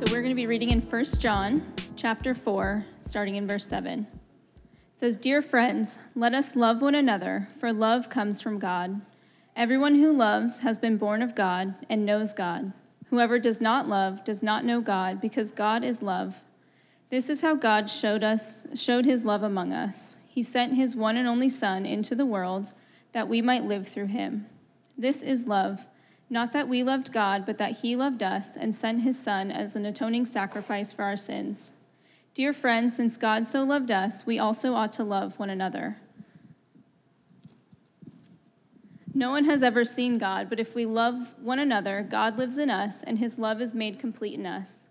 So we're going to be reading in 1 John chapter 4, starting in verse 7. It says, Dear friends, let us love one another, for love comes from God. Everyone who loves has been born of God and knows God. Whoever does not love does not know God, because God is love. This is how God showed us showed his love among us. He sent his one and only Son into the world that we might live through him. This is love, not that we loved God, but that he loved us and sent his Son as an atoning sacrifice for our sins. Dear friends, since God so loved us, we also ought to love one another. No one has ever seen God, but if we love one another, God lives in us, and his love is made complete in us.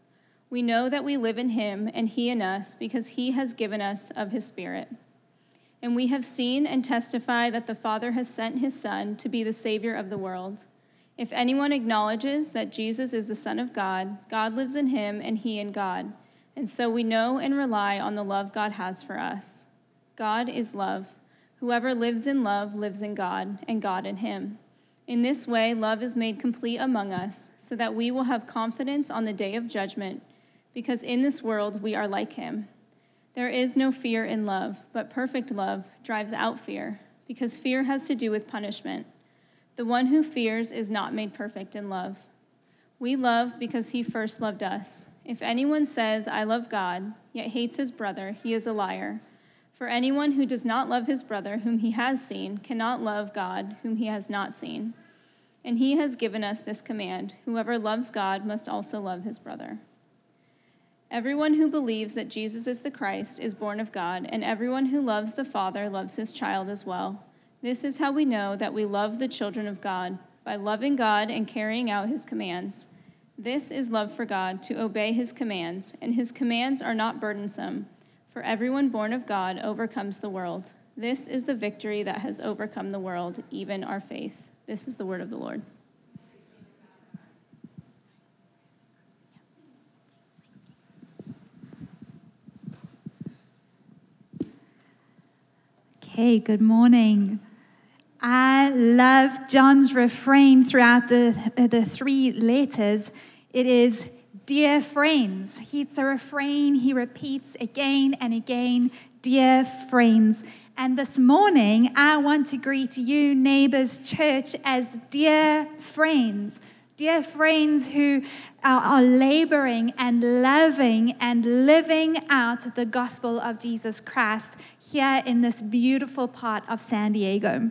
We know that we live in him and he in us because he has given us of his Spirit. And we have seen and testify that the Father has sent his Son to be the Savior of the world. If anyone acknowledges that Jesus is the Son of God, God lives in him and he in God. And so we know and rely on the love God has for us. God is love. Whoever lives in love lives in God, and God in him. In this way, love is made complete among us, so that we will have confidence on the day of judgment, because in this world we are like him. There is no fear in love, but perfect love drives out fear, because fear has to do with punishment. The one who fears is not made perfect in love. We love because he first loved us. If anyone says, I love God, yet hates his brother, he is a liar. For anyone who does not love his brother whom he has seen cannot love God whom he has not seen. And he has given us this command whoever loves God must also love his brother. Everyone who believes that Jesus is the Christ is born of God, and everyone who loves the Father loves his child as well. This is how we know that we love the children of God, by loving God and carrying out his commands. This is love for God, to obey his commands, and his commands are not burdensome. For everyone born of God overcomes the world. This is the victory that has overcome the world, even our faith. This is the word of the Lord. Okay, good morning. I love John's refrain throughout the, the three letters. It is Dear friends, it's a refrain he repeats again and again. Dear friends. And this morning, I want to greet you, Neighbors Church, as dear friends. Dear friends who are, are laboring and loving and living out the gospel of Jesus Christ here in this beautiful part of San Diego.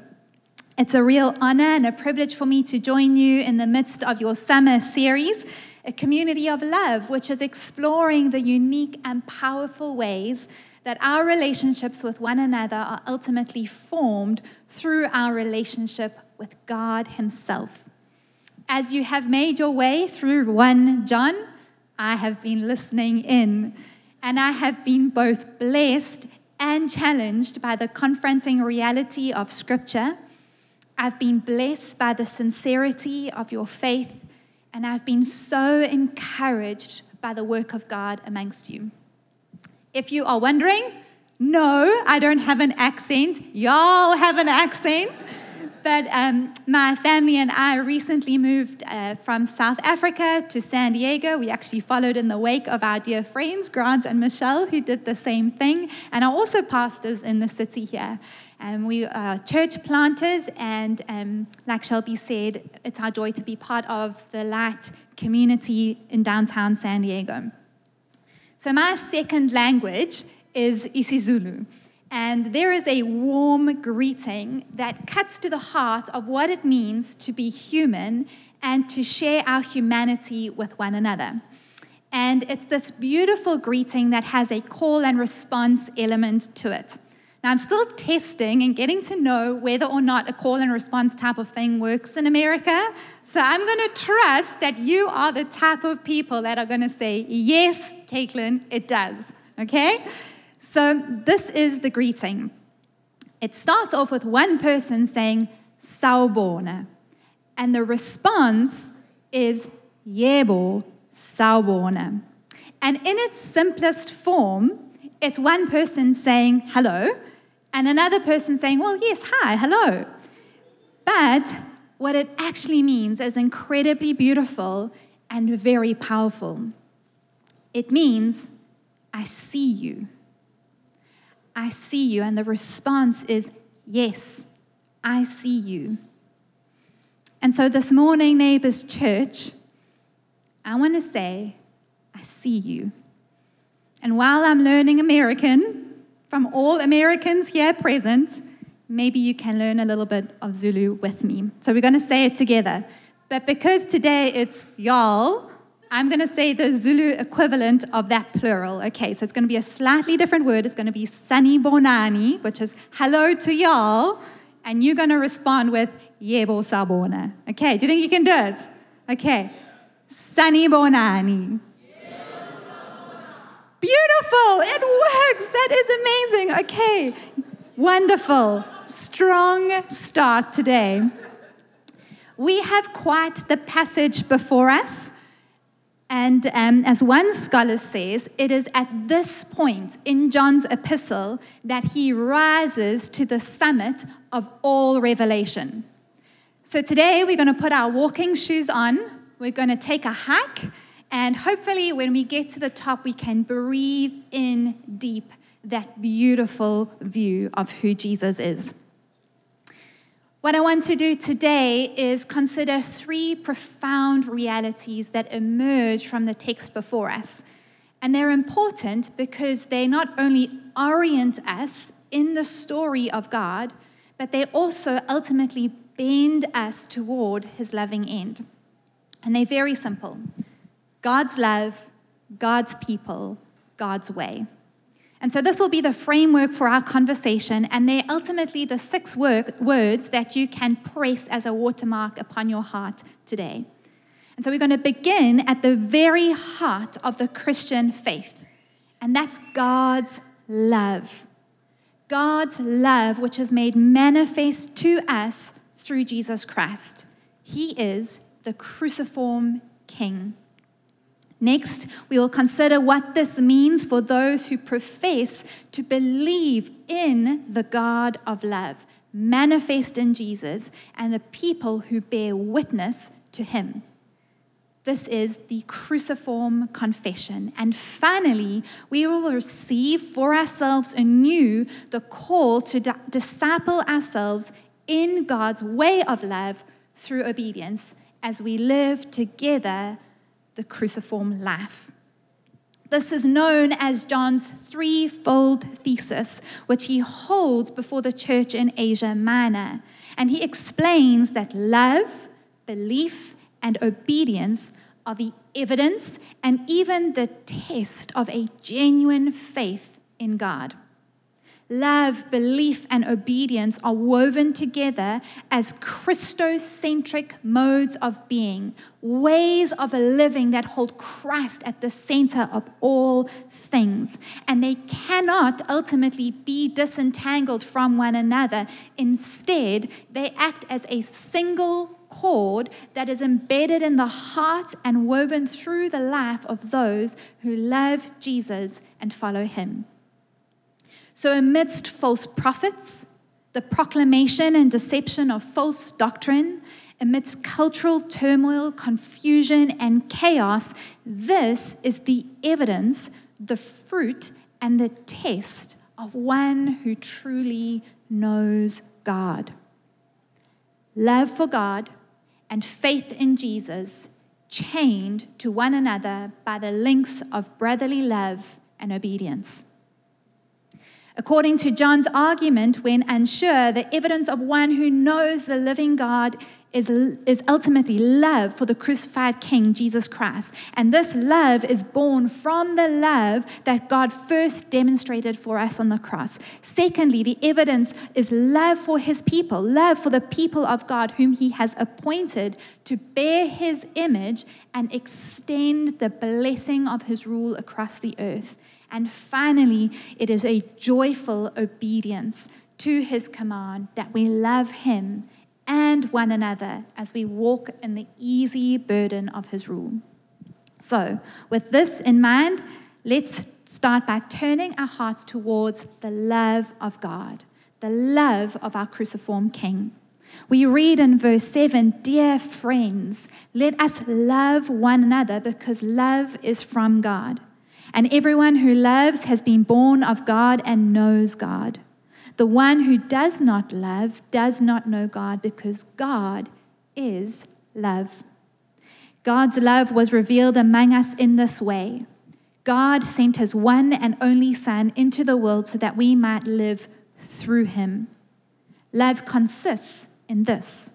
It's a real honor and a privilege for me to join you in the midst of your summer series a community of love, which is exploring the unique and powerful ways that our relationships with one another are ultimately formed through our relationship with God Himself. As you have made your way through 1 John, I have been listening in, and I have been both blessed and challenged by the confronting reality of Scripture. I've been blessed by the sincerity of your faith and I've been so encouraged by the work of God amongst you. If you are wondering, no, I don't have an accent. Y'all have an accent. But um, my family and I recently moved uh, from South Africa to San Diego. We actually followed in the wake of our dear friends, Grant and Michelle, who did the same thing, and are also pastors in the city here. Um, we are church planters, and um, like Shelby said, it's our joy to be part of the Light community in downtown San Diego. So, my second language is isiZulu. And there is a warm greeting that cuts to the heart of what it means to be human and to share our humanity with one another. And it's this beautiful greeting that has a call and response element to it. Now, I'm still testing and getting to know whether or not a call and response type of thing works in America. So I'm going to trust that you are the type of people that are going to say, Yes, Caitlin, it does. Okay? So this is the greeting. It starts off with one person saying, Sawubona. And the response is, Yebo, Sawubona. And in its simplest form, it's one person saying hello and another person saying, Well, yes, hi, hello. But what it actually means is incredibly beautiful and very powerful. It means, I see you. I see you. And the response is, Yes, I see you. And so this morning, Neighbors Church, I want to say, I see you. And while I'm learning American from all Americans here present, maybe you can learn a little bit of Zulu with me. So we're going to say it together. But because today it's y'all, I'm going to say the Zulu equivalent of that plural. Okay, so it's going to be a slightly different word. It's going to be sani bonani, which is hello to y'all. And you're going to respond with yebo sabona. Okay, do you think you can do it? Okay. Sanibonani. Beautiful. It works. That is amazing. Okay. Wonderful. Strong start today. We have quite the passage before us. And um, as one scholar says, it is at this point in John's epistle that he rises to the summit of all revelation. So today we're going to put our walking shoes on, we're going to take a hike, and hopefully when we get to the top, we can breathe in deep that beautiful view of who Jesus is. What I want to do today is consider three profound realities that emerge from the text before us. And they're important because they not only orient us in the story of God, but they also ultimately bend us toward his loving end. And they're very simple God's love, God's people, God's way. And so this will be the framework for our conversation, and they're ultimately the six work, words that you can press as a watermark upon your heart today. And so we're going to begin at the very heart of the Christian faith, and that's God's love. God's love, which is made manifest to us through Jesus Christ. He is the cruciform King. Next, we will consider what this means for those who profess to believe in the God of love, manifest in Jesus, and the people who bear witness to him. This is the cruciform confession. And finally, we will receive for ourselves anew the call to disciple ourselves in God's way of love through obedience as we live together the cruciform life. This is known as John's threefold thesis, which he holds before the church in Asia Minor. And he explains that love, belief, and obedience are the evidence and even the test of a genuine faith in God. Love, belief, and obedience are woven together as Christocentric modes of being, ways of living that hold Christ at the center of all things. And they cannot ultimately be disentangled from one another. Instead, they act as a single cord that is embedded in the heart and woven through the life of those who love Jesus and follow him. So, amidst false prophets, the proclamation and deception of false doctrine, amidst cultural turmoil, confusion, and chaos, this is the evidence, the fruit, and the test of one who truly knows God. Love for God and faith in Jesus, chained to one another by the links of brotherly love and obedience. According to John's argument, when unsure, the evidence of one who knows the living God is, is ultimately love for the crucified King, Jesus Christ. And this love is born from the love that God first demonstrated for us on the cross. Secondly, the evidence is love for his people, love for the people of God whom he has appointed to bear his image and extend the blessing of his rule across the earth. And finally, it is a joyful obedience to his command that we love him and one another as we walk in the easy burden of his rule. So, with this in mind, let's start by turning our hearts towards the love of God, the love of our cruciform King. We read in verse 7 Dear friends, let us love one another because love is from God. And everyone who loves has been born of God and knows God. The one who does not love does not know God because God is love. God's love was revealed among us in this way God sent his one and only Son into the world so that we might live through him. Love consists in this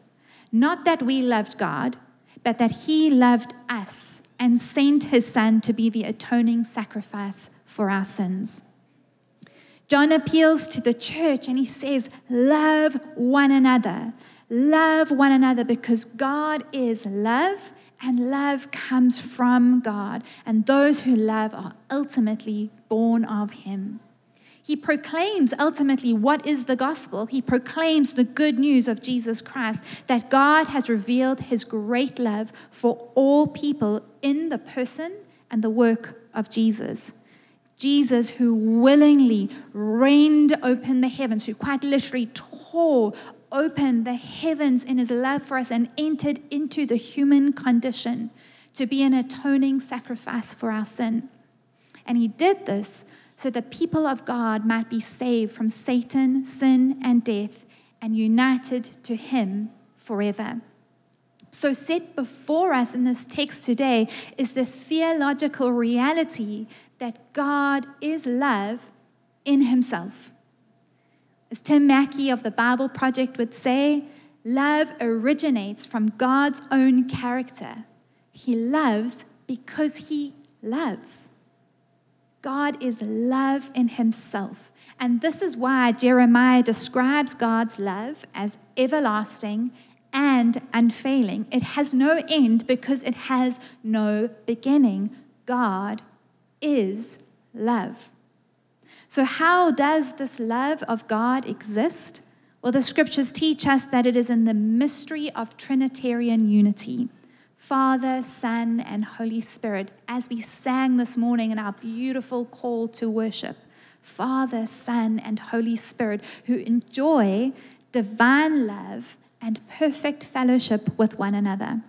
not that we loved God, but that he loved us and sent his Son to be the atoning sacrifice for our sins. John appeals to the church and he says, Love one another. Love one another because God is love and love comes from God. And those who love are ultimately born of him. He proclaims ultimately what is the gospel. He proclaims the good news of Jesus Christ that God has revealed his great love for all people in the person and the work of Jesus. Jesus, who willingly reined open the heavens, who quite literally tore open the heavens in his love for us and entered into the human condition to be an atoning sacrifice for our sin. And he did this so the people of God might be saved from Satan, sin, and death, and united to him forever. So, set before us in this text today is the theological reality that God is love in himself. As Tim Mackie of the Bible Project would say, love originates from God's own character. He loves because he loves. God is love in himself. And this is why Jeremiah describes God's love as everlasting and unfailing. It has no end because it has no beginning. God is love. So, how does this love of God exist? Well, the scriptures teach us that it is in the mystery of Trinitarian unity. Father, Son, and Holy Spirit, as we sang this morning in our beautiful call to worship. Father, Son, and Holy Spirit, who enjoy divine love and perfect fellowship with one another.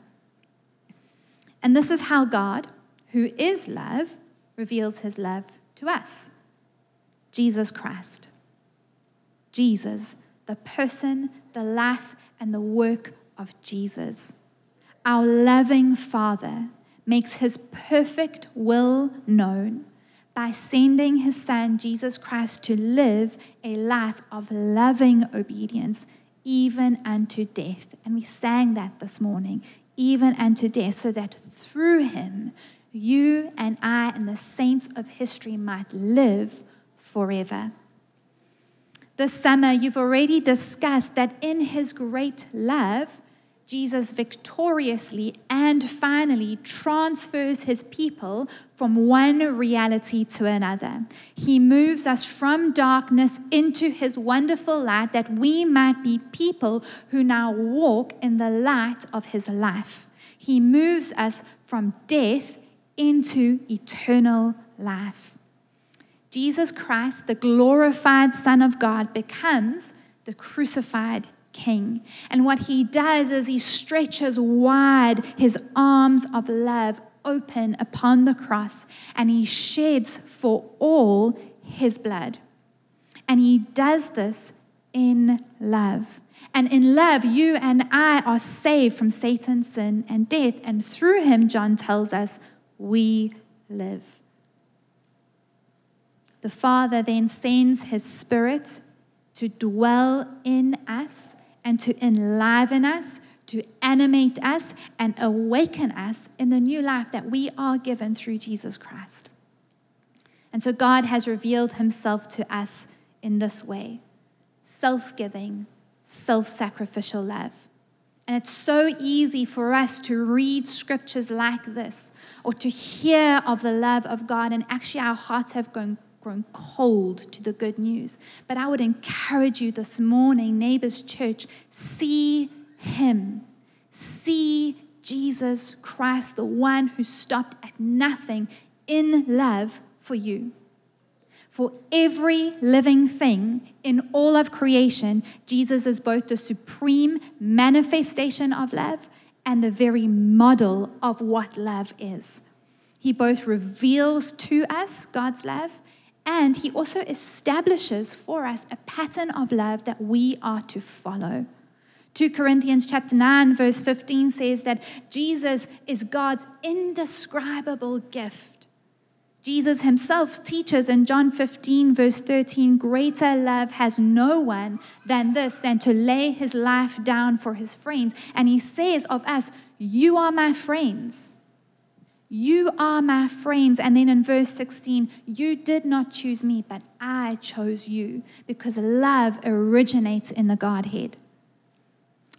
And this is how God, who is love, reveals his love to us Jesus Christ. Jesus, the person, the life, and the work of Jesus our loving Father makes his perfect will known by sending his Son, Jesus Christ, to live a life of loving obedience, even unto death. And we sang that this morning, even unto death, so that through him, you and I and the saints of history might live forever. This summer, you've already discussed that in his great love, Jesus victoriously and finally transfers his people from one reality to another. He moves us from darkness into his wonderful light that we might be people who now walk in the light of his life. He moves us from death into eternal life. Jesus Christ, the glorified Son of God, becomes the crucified king. And what he does is he stretches wide his arms of love open upon the cross and he sheds for all his blood. And he does this in love. And in love, you and I are saved from Satan's sin and death. And through him, John tells us, we live. The Father then sends his Spirit to dwell in us and to enliven us, to animate us, and awaken us in the new life that we are given through Jesus Christ. And so God has revealed himself to us in this way self giving, self sacrificial love. And it's so easy for us to read scriptures like this or to hear of the love of God, and actually our hearts have grown grown cold to the good news. But I would encourage you this morning, Neighbors Church, see Him. See Jesus Christ, the one who stopped at nothing in love for you. For every living thing in all of creation, Jesus is both the supreme manifestation of love and the very model of what love is. He both reveals to us God's love and he also establishes for us a pattern of love that we are to follow. 2 Corinthians chapter 9 verse 15 says that Jesus is God's indescribable gift. Jesus himself teaches in John 15 verse 13 greater love has no one than this than to lay his life down for his friends and he says of us you are my friends you are my friends. And then in verse 16, you did not choose me, but I chose you because love originates in the Godhead.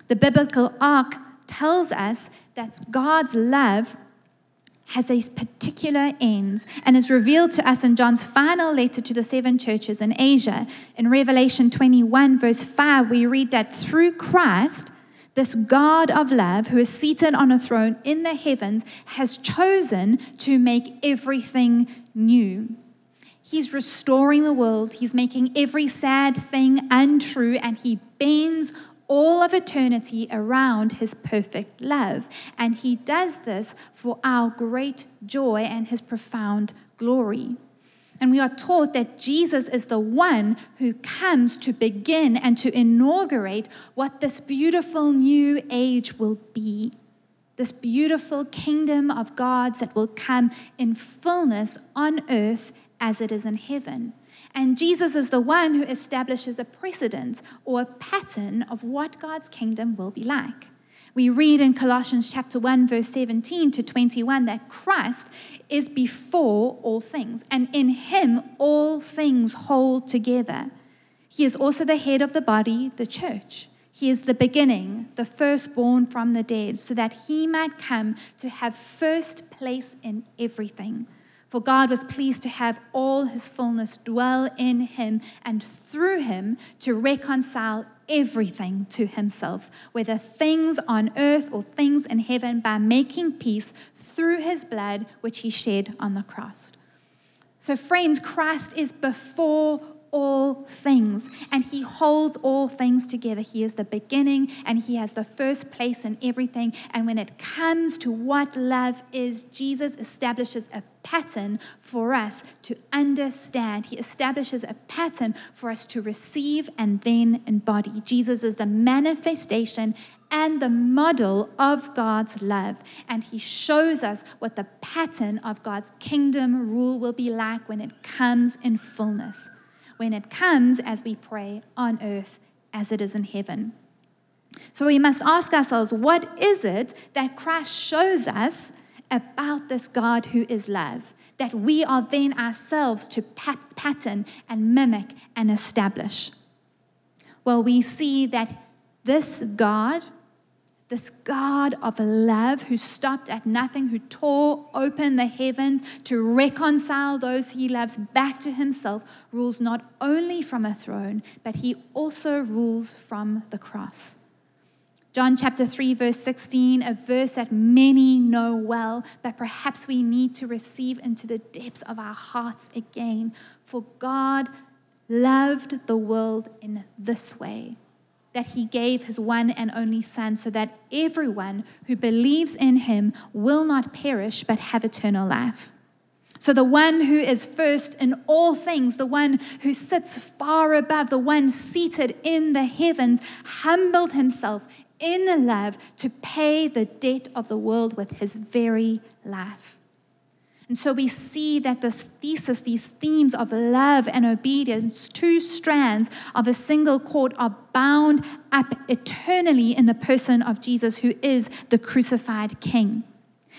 The biblical arc tells us that God's love has a particular ends and is revealed to us in John's final letter to the seven churches in Asia. In Revelation 21, verse 5, we read that through Christ, this God of love, who is seated on a throne in the heavens, has chosen to make everything new. He's restoring the world. He's making every sad thing untrue, and he bends all of eternity around his perfect love. And he does this for our great joy and his profound glory. And we are taught that Jesus is the one who comes to begin and to inaugurate what this beautiful new age will be. This beautiful kingdom of God's that will come in fullness on earth as it is in heaven. And Jesus is the one who establishes a precedent or a pattern of what God's kingdom will be like. We read in Colossians chapter 1 verse 17 to 21 that Christ is before all things and in him all things hold together. He is also the head of the body, the church. He is the beginning, the firstborn from the dead, so that he might come to have first place in everything. For God was pleased to have all his fullness dwell in him, and through him to reconcile everything to himself, whether things on earth or things in heaven, by making peace through his blood, which he shed on the cross. So, friends, Christ is before all things, and He holds all things together. He is the beginning, and He has the first place in everything. And when it comes to what love is, Jesus establishes a pattern for us to understand. He establishes a pattern for us to receive and then embody. Jesus is the manifestation and the model of God's love. And he shows us what the pattern of God's kingdom rule will be like when it comes in fullness when it comes as we pray on earth as it is in heaven. So we must ask ourselves what is it that Christ shows us about this God who is love, that we are then ourselves to pattern and mimic and establish? Well, we see that this God this God of love who stopped at nothing, who tore open the heavens to reconcile those he loves back to himself, rules not only from a throne, but he also rules from the cross. John chapter 3, verse 16, a verse that many know well, but perhaps we need to receive into the depths of our hearts again. For God loved the world in this way that he gave his one and only Son, so that everyone who believes in him will not perish but have eternal life. So, the one who is first in all things, the one who sits far above, the one seated in the heavens, humbled himself in love to pay the debt of the world with his very life. And so we see that this thesis, these themes of love and obedience, two strands of a single cord, are bound up eternally in the person of Jesus, who is the crucified King.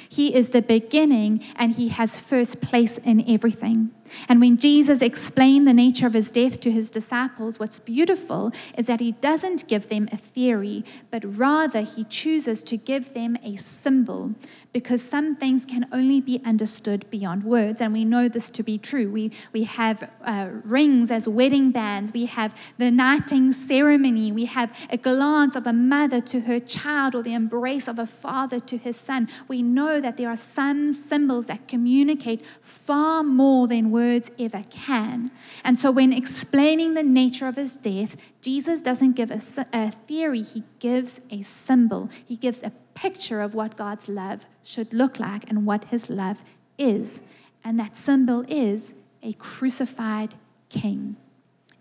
He is the beginning and he has first place in everything. And when Jesus explained the nature of his death to his disciples, what's beautiful is that he doesn't give them a theory, but rather he chooses to give them a symbol because some things can only be understood beyond words. And we know this to be true. We, we have uh, rings as wedding bands, we have the knighting ceremony, we have a glance of a mother to her child, or the embrace of a father to his son. We know that there are some symbols that communicate far more than words ever can. And so, when explaining the nature of his death, Jesus doesn't give a, a theory, he gives a symbol. He gives a picture of what God's love should look like and what his love is, and that symbol is a crucified king.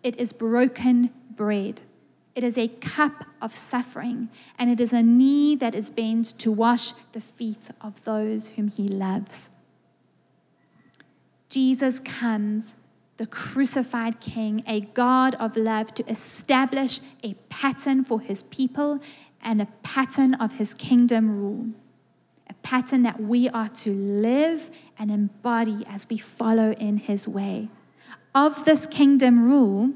It is broken bread. It is a cup of suffering, and it is a knee that is bent to wash the feet of those whom he loves. Jesus comes, the crucified King, a God of love, to establish a pattern for his people and a pattern of his kingdom rule. A pattern that we are to live and embody as we follow in his way. Of this kingdom rule,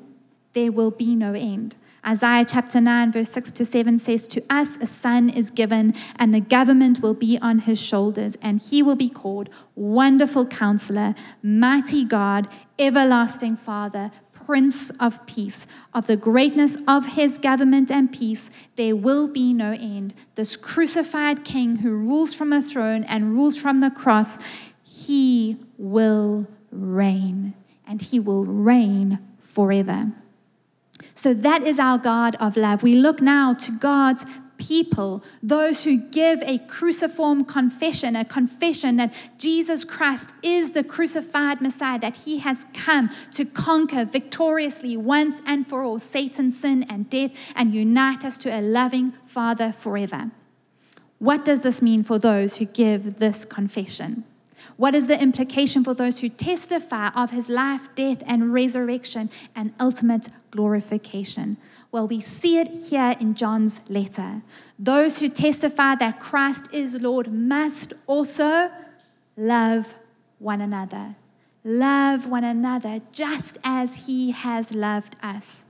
there will be no end. Isaiah chapter 9, verse 6 to 7 says, To us a son is given, and the government will be on his shoulders, and he will be called Wonderful Counselor, Mighty God, Everlasting Father, Prince of Peace. Of the greatness of his government and peace, there will be no end. This crucified king who rules from a throne and rules from the cross, he will reign, and he will reign forever. So that is our God of love. We look now to God's people, those who give a cruciform confession, a confession that Jesus Christ is the crucified Messiah, that he has come to conquer victoriously once and for all Satan, sin, and death, and unite us to a loving Father forever. What does this mean for those who give this confession? What is the implication for those who testify of his life, death, and resurrection and ultimate glorification? Well, we see it here in John's letter. Those who testify that Christ is Lord must also love one another. Love one another just as he has loved us.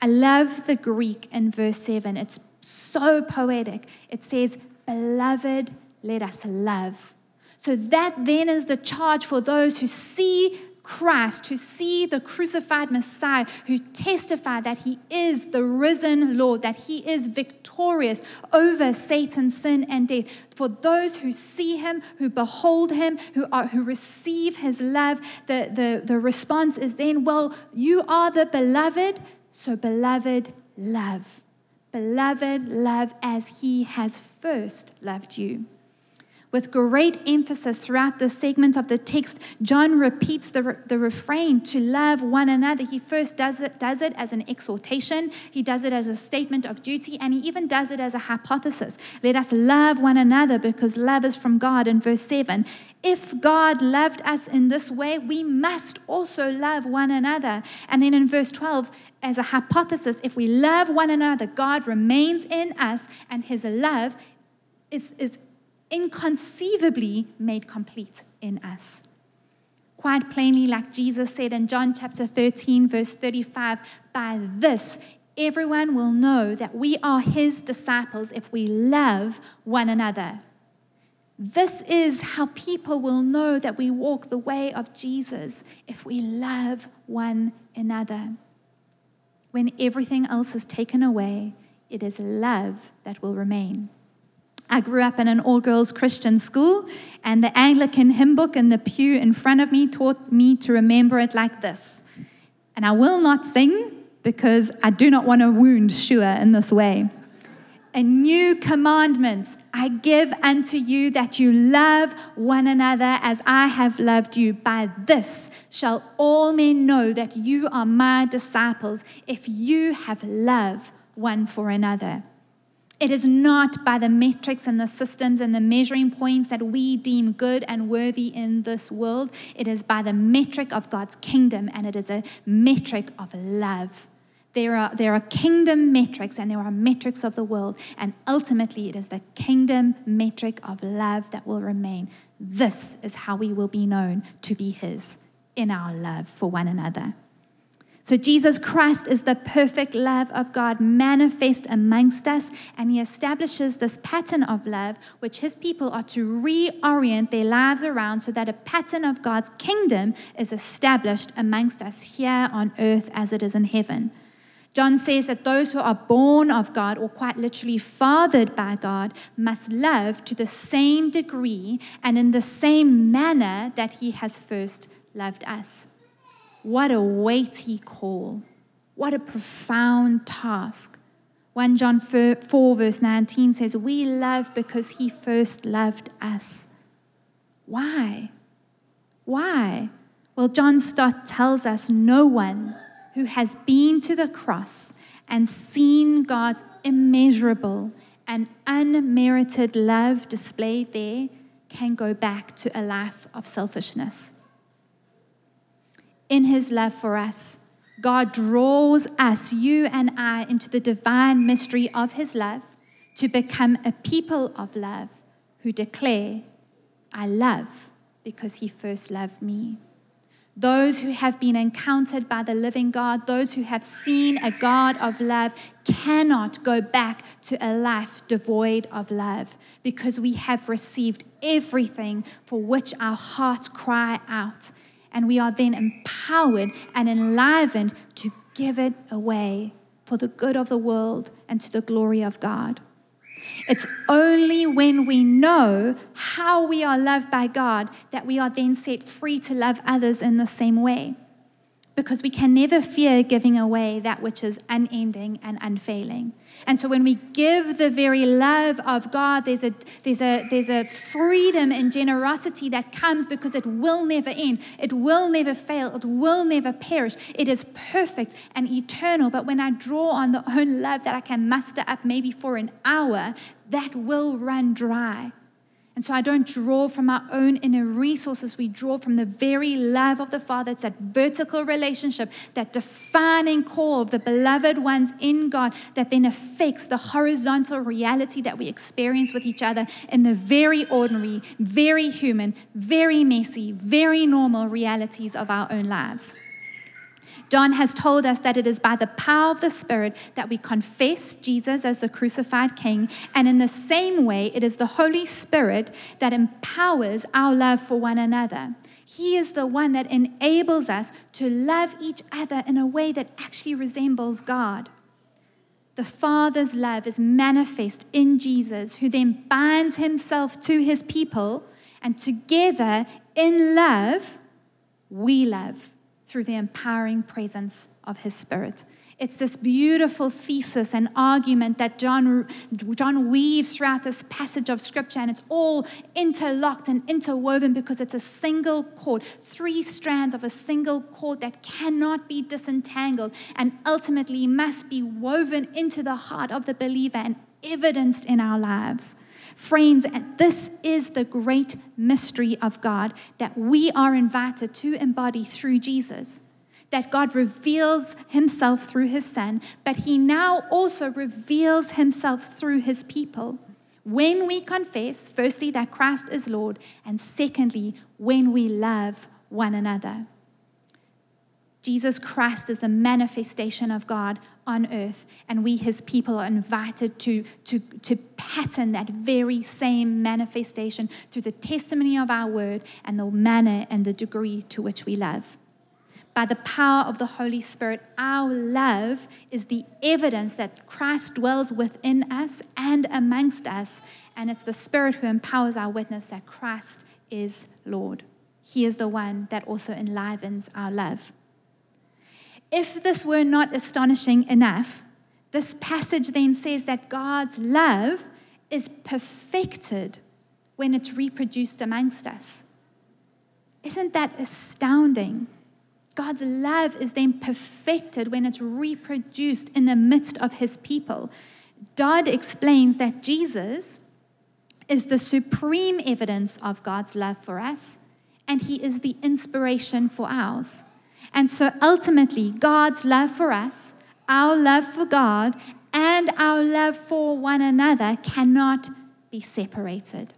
I love the Greek in verse 7. It's so poetic. It says, Beloved, let us love so that then is the charge for those who see Christ, who see the crucified Messiah, who testify that he is the risen Lord, that he is victorious over Satan, sin, and death. For those who see him, who behold him, who, are, who receive his love, the, the, the response is then, Well, you are the beloved, so beloved, love. Beloved, love as he has first loved you. With great emphasis throughout this segment of the text, John repeats the, the refrain to love one another. He first does it, does it as an exhortation, he does it as a statement of duty, and he even does it as a hypothesis. Let us love one another because love is from God in verse 7. If God loved us in this way, we must also love one another. And then in verse 12, as a hypothesis, if we love one another, God remains in us and his love is, is inconceivably made complete in us. Quite plainly, like Jesus said in John chapter 13, verse 35, by this everyone will know that we are his disciples if we love one another. This is how people will know that we walk the way of Jesus if we love one another. When everything else is taken away, it is love that will remain. I grew up in an all girls Christian school, and the Anglican hymn book in the pew in front of me taught me to remember it like this. And I will not sing because I do not want to wound Shua in this way. A new commandment I give unto you that you love one another as I have loved you. By this shall all men know that you are my disciples if you have love one for another. It is not by the metrics and the systems and the measuring points that we deem good and worthy in this world. It is by the metric of God's kingdom, and it is a metric of love. There are, there are kingdom metrics and there are metrics of the world, and ultimately, it is the kingdom metric of love that will remain. This is how we will be known to be His in our love for one another. So, Jesus Christ is the perfect love of God manifest amongst us, and He establishes this pattern of love which His people are to reorient their lives around so that a pattern of God's kingdom is established amongst us here on earth as it is in heaven. John says that those who are born of God, or quite literally fathered by God, must love to the same degree and in the same manner that He has first loved us. What a weighty call. What a profound task. 1 John 4, verse 19 says, We love because he first loved us. Why? Why? Well, John Stott tells us no one who has been to the cross and seen God's immeasurable and unmerited love displayed there can go back to a life of selfishness. In his love for us, God draws us, you and I, into the divine mystery of his love to become a people of love who declare, I love because he first loved me. Those who have been encountered by the living God, those who have seen a God of love, cannot go back to a life devoid of love because we have received everything for which our hearts cry out and we are then empowered and enlivened to give it away for the good of the world and to the glory of God. It's only when we know how we are loved by God that we are then set free to love others in the same way because we can never fear giving away that which is unending and unfailing. And so when we give the very love of God, there's a, there's a, there's a freedom and generosity that comes because it will never end. It will never fail. It will never perish. It is perfect and eternal. But when I draw on the own love that I can muster up maybe for an hour, that will run dry. And so I don't draw from our own inner resources. We draw from the very love of the Father. It's that vertical relationship, that defining core of the beloved ones in God that then affects the horizontal reality that we experience with each other in the very ordinary, very human, very messy, very normal realities of our own lives. John has told us that it is by the power of the Spirit that we confess Jesus as the crucified King. And in the same way, it is the Holy Spirit that empowers our love for one another. He is the one that enables us to love each other in a way that actually resembles God. The Father's love is manifest in Jesus, who then binds himself to his people, and together in love, we love through the empowering presence of his spirit. It's this beautiful thesis and argument that John, John weaves throughout this passage of scripture, and it's all interlocked and interwoven because it's a single cord, three strands of a single cord that cannot be disentangled and ultimately must be woven into the heart of the believer and evidenced in our lives. Friends, this is the great mystery of God that we are invited to embody through Jesus. That God reveals himself through his Son, but he now also reveals himself through his people. When we confess, firstly, that Christ is Lord, and secondly, when we love one another. Jesus Christ is a manifestation of God on earth, and we, his people, are invited to, to, to pattern that very same manifestation through the testimony of our word and the manner and the degree to which we love. By the power of the Holy Spirit, our love is the evidence that Christ dwells within us and amongst us, and it's the Spirit who empowers our witness that Christ is Lord. He is the one that also enlivens our love. If this were not astonishing enough, this passage then says that God's love is perfected when it's reproduced amongst us. Isn't that astounding? God's love is then perfected when it's reproduced in the midst of his people. Dodd explains that Jesus is the supreme evidence of God's love for us, and he is the inspiration for ours. And so ultimately, God's love for us, our love for God, and our love for one another cannot be separated.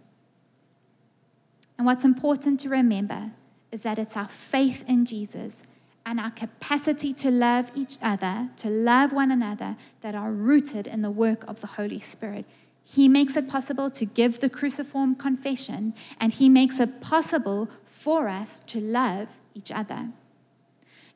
And what's important to remember is that it's our faith in Jesus and our capacity to love each other, to love one another, that are rooted in the work of the Holy Spirit. He makes it possible to give the cruciform confession, and He makes it possible for us to love each other.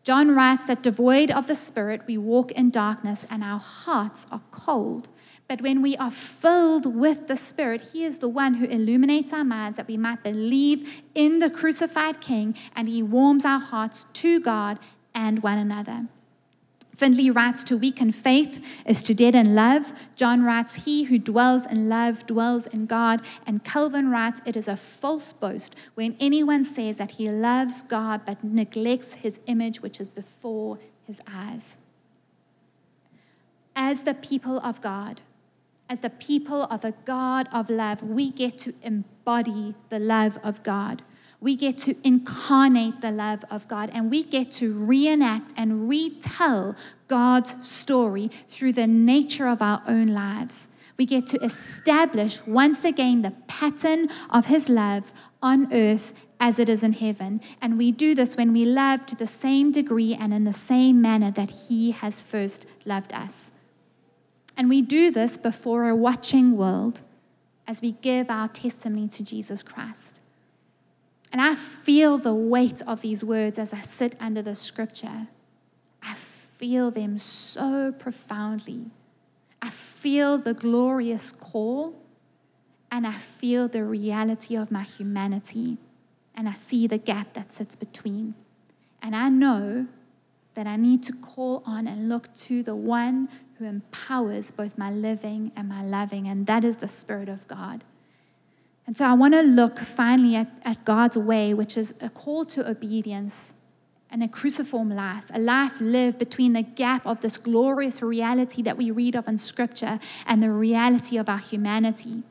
John writes that devoid of the Spirit, we walk in darkness and our hearts are cold. But when we are filled with the Spirit, He is the one who illuminates our minds that we might believe in the crucified King, and He warms our hearts to God and one another. Findlay writes, To weaken faith is to dead in love. John writes, He who dwells in love dwells in God. And Calvin writes, It is a false boast when anyone says that he loves God but neglects his image which is before his eyes. As the people of God, as the people of a God of love, we get to embody the love of God we get to incarnate the love of God and we get to reenact and retell God's story through the nature of our own lives. We get to establish once again the pattern of His love on earth as it is in heaven. And we do this when we love to the same degree and in the same manner that He has first loved us. And we do this before a watching world as we give our testimony to Jesus Christ. And I feel the weight of these words as I sit under the scripture. I feel them so profoundly. I feel the glorious call, and I feel the reality of my humanity, and I see the gap that sits between. And I know that I need to call on and look to the one who empowers both my living and my loving, and that is the Spirit of God. And so I want to look finally at, at God's way, which is a call to obedience and a cruciform life, a life lived between the gap of this glorious reality that we read of in Scripture and the reality of our humanity.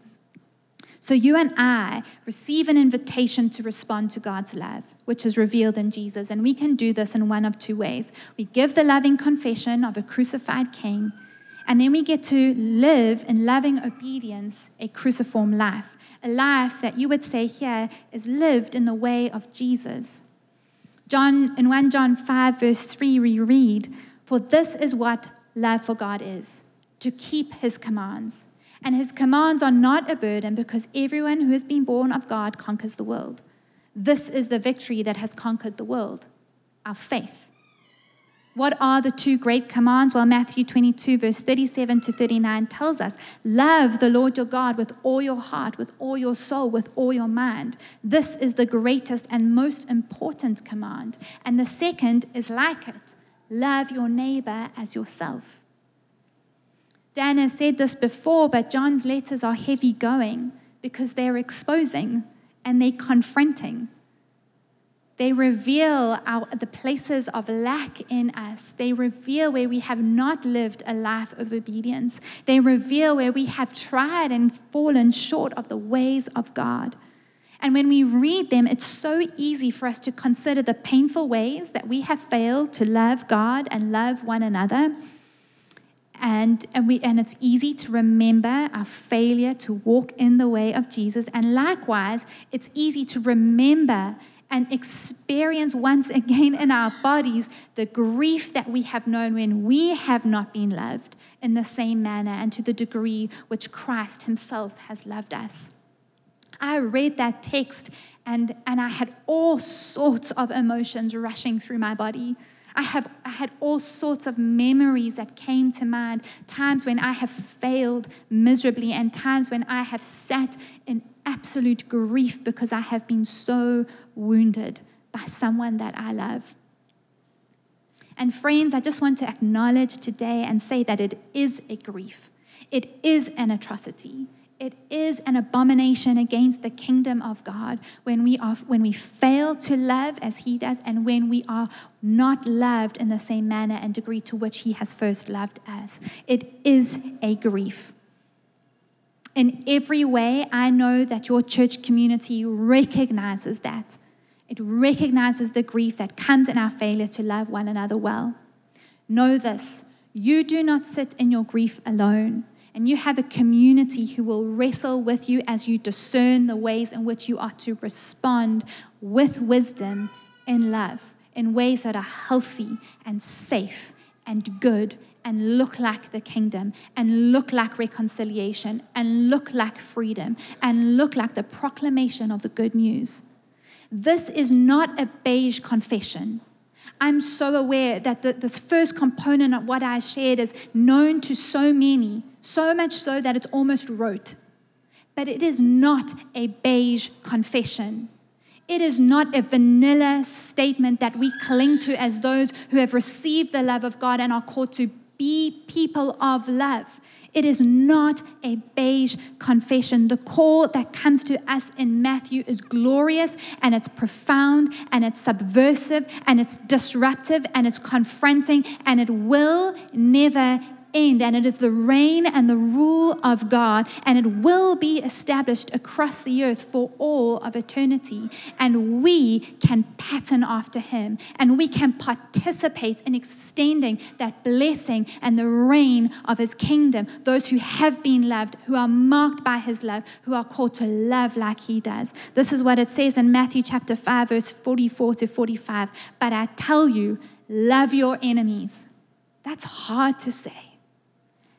So you and I receive an invitation to respond to God's love, which is revealed in Jesus. And we can do this in one of two ways. We give the loving confession of a crucified king, and then we get to live in loving obedience a cruciform life a life that you would say here is lived in the way of Jesus. John, in 1 John 5, verse 3, we read, For this is what love for God is, to keep his commands. And his commands are not a burden because everyone who has been born of God conquers the world. This is the victory that has conquered the world, our faith. What are the two great commands? Well, Matthew 22, verse 37 to 39 tells us love the Lord your God with all your heart, with all your soul, with all your mind. This is the greatest and most important command. And the second is like it love your neighbor as yourself. Dan has said this before, but John's letters are heavy going because they're exposing and they're confronting. They reveal our, the places of lack in us. They reveal where we have not lived a life of obedience. They reveal where we have tried and fallen short of the ways of God. And when we read them, it's so easy for us to consider the painful ways that we have failed to love God and love one another. And, and, we, and it's easy to remember our failure to walk in the way of Jesus. And likewise, it's easy to remember and experience once again in our bodies the grief that we have known when we have not been loved in the same manner and to the degree which Christ Himself has loved us. I read that text and, and I had all sorts of emotions rushing through my body. I, have, I had all sorts of memories that came to mind, times when I have failed miserably, and times when I have sat in absolute grief because I have been so wounded by someone that I love. And friends, I just want to acknowledge today and say that it is a grief. It is an atrocity. It is an abomination against the kingdom of God when we, are, when we fail to love as He does and when we are not loved in the same manner and degree to which He has first loved us. It is a grief. In every way, I know that your church community recognizes that. It recognizes the grief that comes in our failure to love one another well. Know this you do not sit in your grief alone, and you have a community who will wrestle with you as you discern the ways in which you are to respond with wisdom and love, in ways that are healthy and safe and good and look like the kingdom and look like reconciliation and look like freedom and look like the proclamation of the good news. This is not a beige confession. I'm so aware that the, this first component of what I shared is known to so many, so much so that it's almost rote. But it is not a beige confession. It is not a vanilla statement that we cling to as those who have received the love of God and are called to be people of love. It is not a beige confession. The call that comes to us in Matthew is glorious and it's profound and it's subversive and it's disruptive and it's confronting and it will never end, and it is the reign and the rule of God, and it will be established across the earth for all of eternity. And we can pattern after Him, and we can participate in extending that blessing and the reign of His kingdom. Those who have been loved, who are marked by His love, who are called to love like He does. This is what it says in Matthew chapter 5, verse 44 to 45. But I tell you, love your enemies. That's hard to say.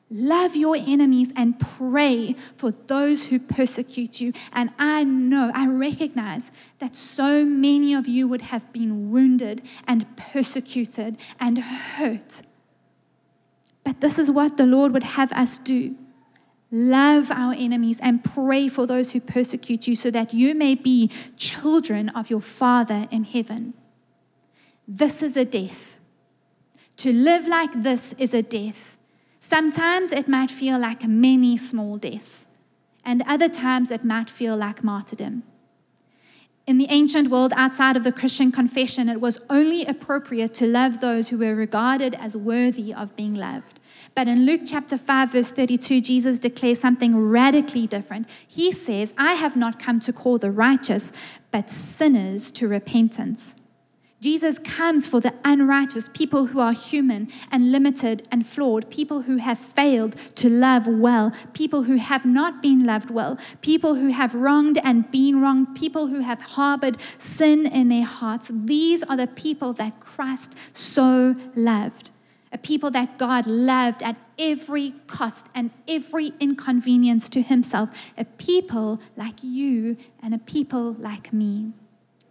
Love your enemies and pray for those who persecute you. And I know, I recognize that so many of you would have been wounded and persecuted and hurt. But this is what the Lord would have us do love our enemies and pray for those who persecute you so that you may be children of your Father in heaven. This is a death. To live like this is a death. Sometimes it might feel like many small deaths, and other times it might feel like martyrdom. In the ancient world outside of the Christian confession, it was only appropriate to love those who were regarded as worthy of being loved. But in Luke chapter 5, verse 32, Jesus declares something radically different. He says, I have not come to call the righteous, but sinners to repentance. Jesus comes for the unrighteous, people who are human and limited and flawed, people who have failed to love well, people who have not been loved well, people who have wronged and been wronged, people who have harbored sin in their hearts. These are the people that Christ so loved. A people that God loved at every cost and every inconvenience to himself. A people like you and a people like me.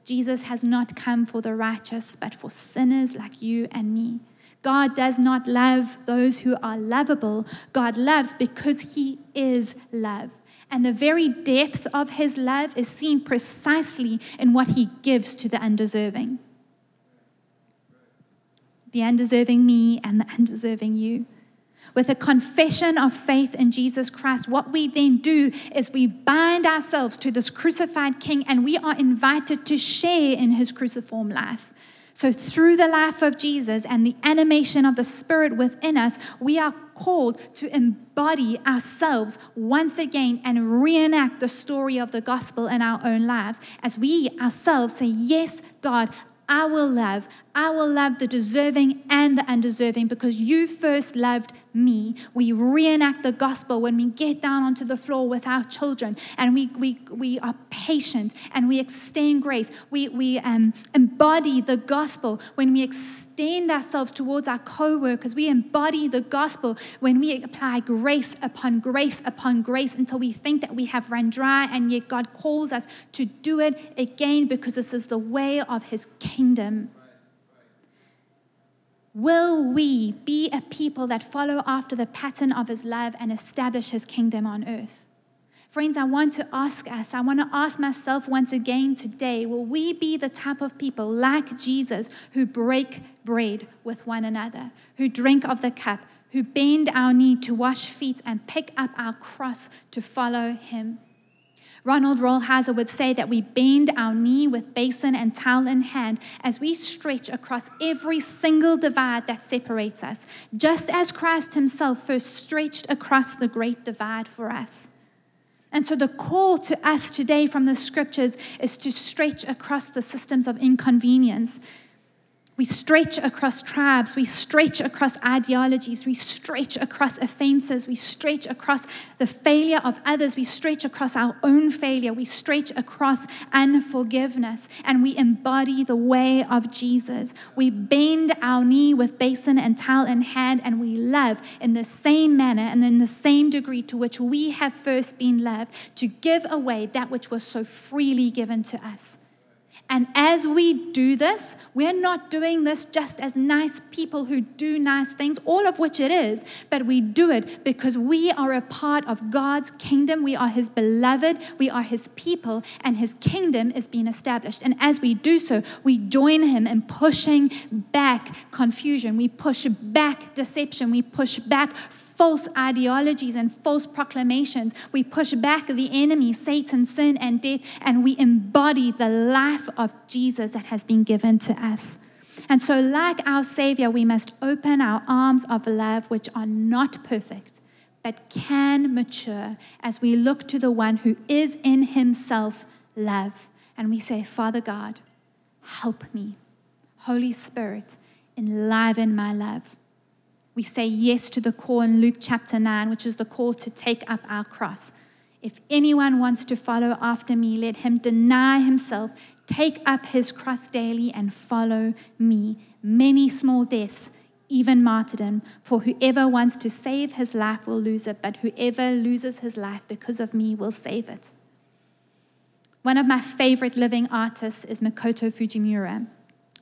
Jesus has not come for the righteous, but for sinners like you and me. God does not love those who are lovable. God loves because He is love. And the very depth of His love is seen precisely in what He gives to the undeserving. The undeserving me and the undeserving you with a confession of faith in Jesus Christ, what we then do is we bind ourselves to this crucified King and we are invited to share in his cruciform life. So, through the life of Jesus and the animation of the Spirit within us, we are called to embody ourselves once again and reenact the story of the gospel in our own lives as we ourselves say, Yes, God, I will love. I will love the deserving and the undeserving because you first loved me. We reenact the gospel when we get down onto the floor with our children and we, we, we are patient and we extend grace. We, we um, embody the gospel when we extend ourselves towards our co workers. We embody the gospel when we apply grace upon grace upon grace until we think that we have run dry, and yet God calls us to do it again because this is the way of his kingdom. Will we be a people that follow after the pattern of his love and establish his kingdom on earth? Friends, I want to ask us, I want to ask myself once again today will we be the type of people like Jesus who break bread with one another, who drink of the cup, who bend our knee to wash feet and pick up our cross to follow him? Ronald Rolheiser would say that we bend our knee with basin and towel in hand as we stretch across every single divide that separates us, just as Christ himself first stretched across the great divide for us. And so, the call to us today from the scriptures is to stretch across the systems of inconvenience, we stretch across tribes, we stretch across ideologies, we stretch across offenses, we stretch across the failure of others, we stretch across our own failure, we stretch across unforgiveness, and we embody the way of Jesus. We bend our knee with basin and towel in hand, and we love in the same manner and in the same degree to which we have first been loved to give away that which was so freely given to us. And as we do this, we're not doing this just as nice people who do nice things, all of which it is, but we do it because we are a part of God's kingdom. We are His beloved, we are His people, and His kingdom is being established. And as we do so, we join Him in pushing back confusion, we push back deception, we push back false ideologies and false proclamations. We push back the enemy, Satan, sin, and death, and we embody the life of Jesus that has been given to us. And so, like our Savior, we must open our arms of love, which are not perfect, but can mature as we look to the one who is in himself love. And we say, Father God, help me. Holy Spirit, enliven my love we say yes to the call in Luke chapter 9, which is the call to take up our cross. If anyone wants to follow after me, let him deny himself, take up his cross daily, and follow me. Many small deaths, even martyrdom, for whoever wants to save his life will lose it, but whoever loses his life because of me will save it. One of my favorite living artists is Makoto Fujimura.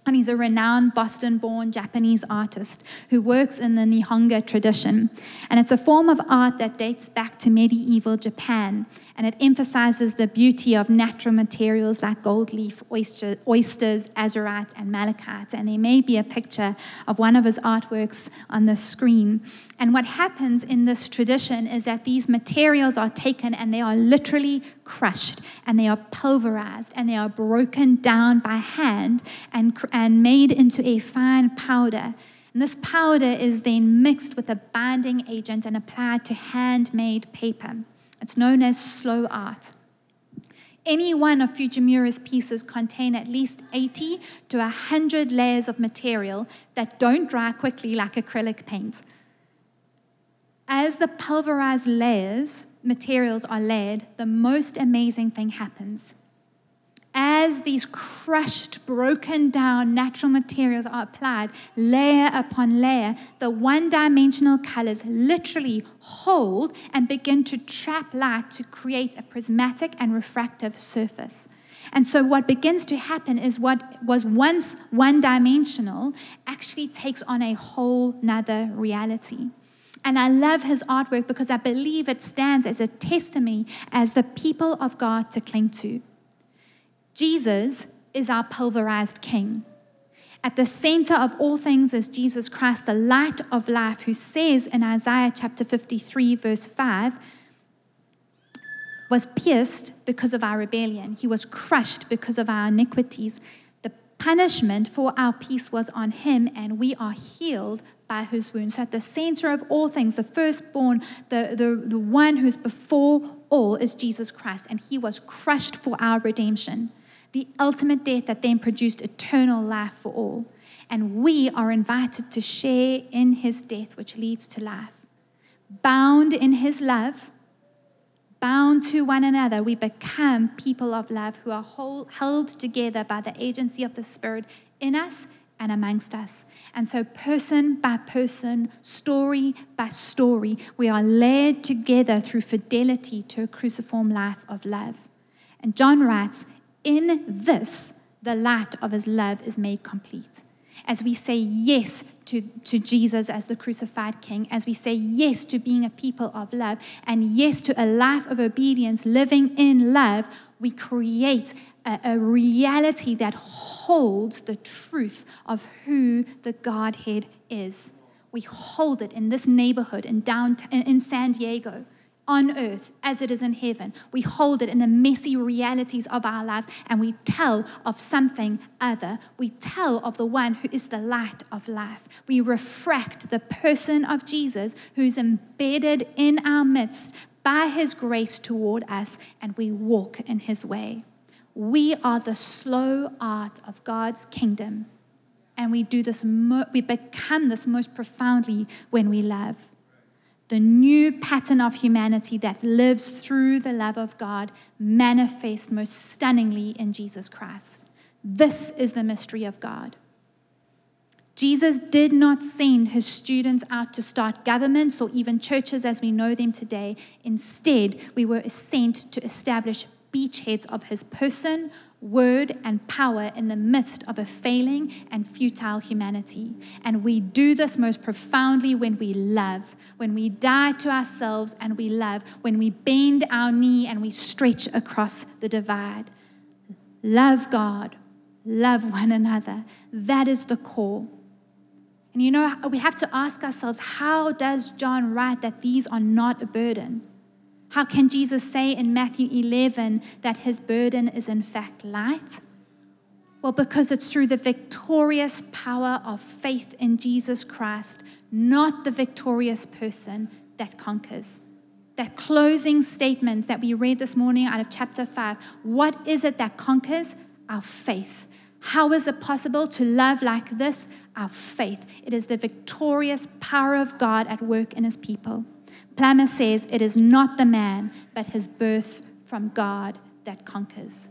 And he's a renowned Boston born Japanese artist who works in the Nihonga tradition. And it's a form of art that dates back to medieval Japan. And it emphasizes the beauty of natural materials like gold leaf, oyster, oysters, azurite, and malachite. And there may be a picture of one of his artworks on the screen. And what happens in this tradition is that these materials are taken and they are literally crushed and they are pulverized and they are broken down by hand and, and made into a fine powder. And this powder is then mixed with a binding agent and applied to handmade paper. It's known as slow art. Any one of Fujimura's pieces contain at least 80 to 100 layers of material that don't dry quickly like acrylic paint. As the pulverized layers, materials are layered, the most amazing thing happens. As these crushed, broken down natural materials are applied, layer upon layer, the one dimensional colors literally hold and begin to trap light to create a prismatic and refractive surface. And so, what begins to happen is what was once one dimensional actually takes on a whole nother reality. And I love his artwork because I believe it stands as a testimony as the people of God to cling to. Jesus is our pulverized King. At the center of all things is Jesus Christ, the light of life, who says in Isaiah chapter 53, verse 5, was pierced because of our rebellion. He was crushed because of our iniquities. The punishment for our peace was on him, and we are healed by whose wounds. So at the center of all things, the firstborn, the, the, the one who's before all is Jesus Christ, and he was crushed for our redemption. The ultimate death that then produced eternal life for all. And we are invited to share in his death, which leads to life. Bound in his love, bound to one another, we become people of love who are whole, held together by the agency of the Spirit in us and amongst us. And so, person by person, story by story, we are layered together through fidelity to a cruciform life of love. And John writes, In this, the light of his love is made complete. As we say yes to, to Jesus as the crucified King, as we say yes to being a people of love, and yes to a life of obedience, living in love, we create a, a reality that holds the truth of who the Godhead is. We hold it in this neighborhood in downtown in San Diego on earth as it is in heaven. We hold it in the messy realities of our lives and we tell of something other. We tell of the one who is the light of life. We refract the person of Jesus who's embedded in our midst by his grace toward us and we walk in his way. We are the slow art of God's kingdom. And we do this, we become this most profoundly when we love. The new pattern of humanity that lives through the love of God manifests most stunningly in Jesus Christ. This is the mystery of God. Jesus did not send his students out to start governments or even churches as we know them today. Instead, we were sent to establish beachheads of his person, word, and power in the midst of a failing and futile humanity. And we do this most profoundly when we love, when we die to ourselves and we love, when we bend our knee and we stretch across the divide. Love God, love one another. That is the core. And you know, we have to ask ourselves how does John write that these are not a burden? How can Jesus say in Matthew 11 that his burden is in fact light? Well, because it's through the victorious power of faith in Jesus Christ, not the victorious person, that conquers. That closing statement that we read this morning out of chapter 5 what is it that conquers? Our faith. How is it possible to love like this? Our faith. It is the victorious power of God at work in his people. Plummer says it is not the man, but his birth from God that conquers.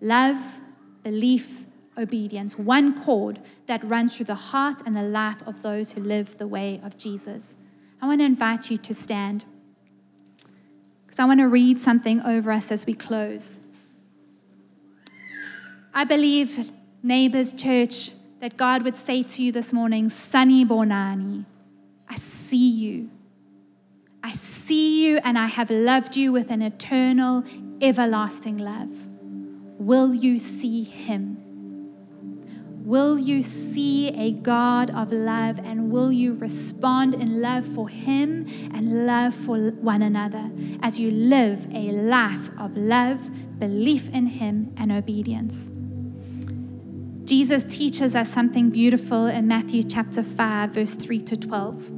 Love, belief, obedience, one cord that runs through the heart and the life of those who live the way of Jesus. I want to invite you to stand because I want to read something over us as we close. I believe, neighbors, church, that God would say to you this morning, Sunny Bonani, I see you. I see you and I have loved you with an eternal, everlasting love. Will you see him? Will you see a God of love and will you respond in love for him and love for one another as you live a life of love, belief in him, and obedience? Jesus teaches us something beautiful in Matthew chapter 5, verse 3 to 12.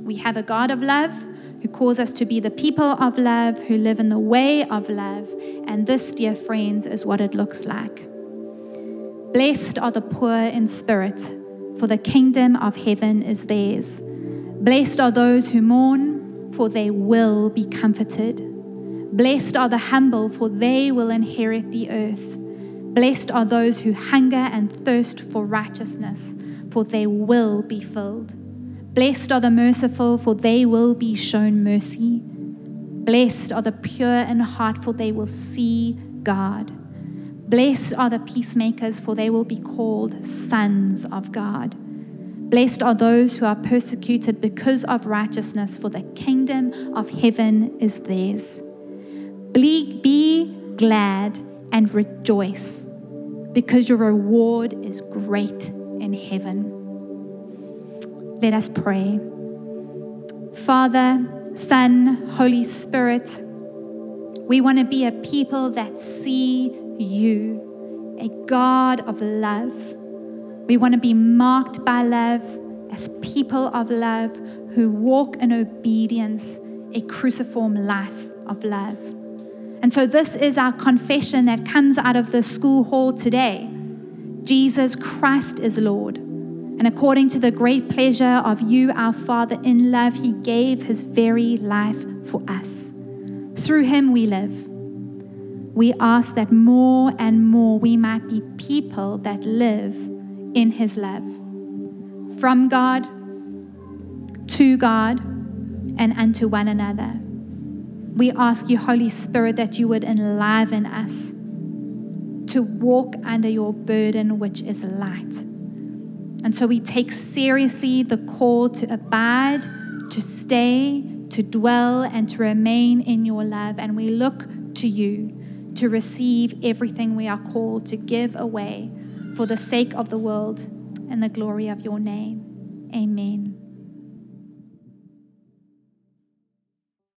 We have a God of love who calls us to be the people of love, who live in the way of love. And this, dear friends, is what it looks like. Blessed are the poor in spirit, for the kingdom of heaven is theirs. Blessed are those who mourn, for they will be comforted. Blessed are the humble, for they will inherit the earth. Blessed are those who hunger and thirst for righteousness, for they will be filled. Blessed are the merciful, for they will be shown mercy. Blessed are the pure in heart, for they will see God. Blessed are the peacemakers, for they will be called sons of God. Blessed are those who are persecuted because of righteousness, for the kingdom of heaven is theirs. Be, be glad and rejoice, because your reward is great in heaven. Let us pray. Father, Son, Holy Spirit, we want to be a people that see you, a God of love. We want to be marked by love as people of love who walk in obedience, a cruciform life of love. And so, this is our confession that comes out of the school hall today Jesus Christ is Lord. And according to the great pleasure of you, our Father, in love, He gave His very life for us. Through Him we live. We ask that more and more we might be people that live in His love. From God, to God, and unto one another. We ask you, Holy Spirit, that you would enliven us to walk under your burden, which is light and so we take seriously the call to abide, to stay, to dwell, and to remain in your love. And we look to you to receive everything we are called to give away for the sake of the world and the glory of your name. Amen.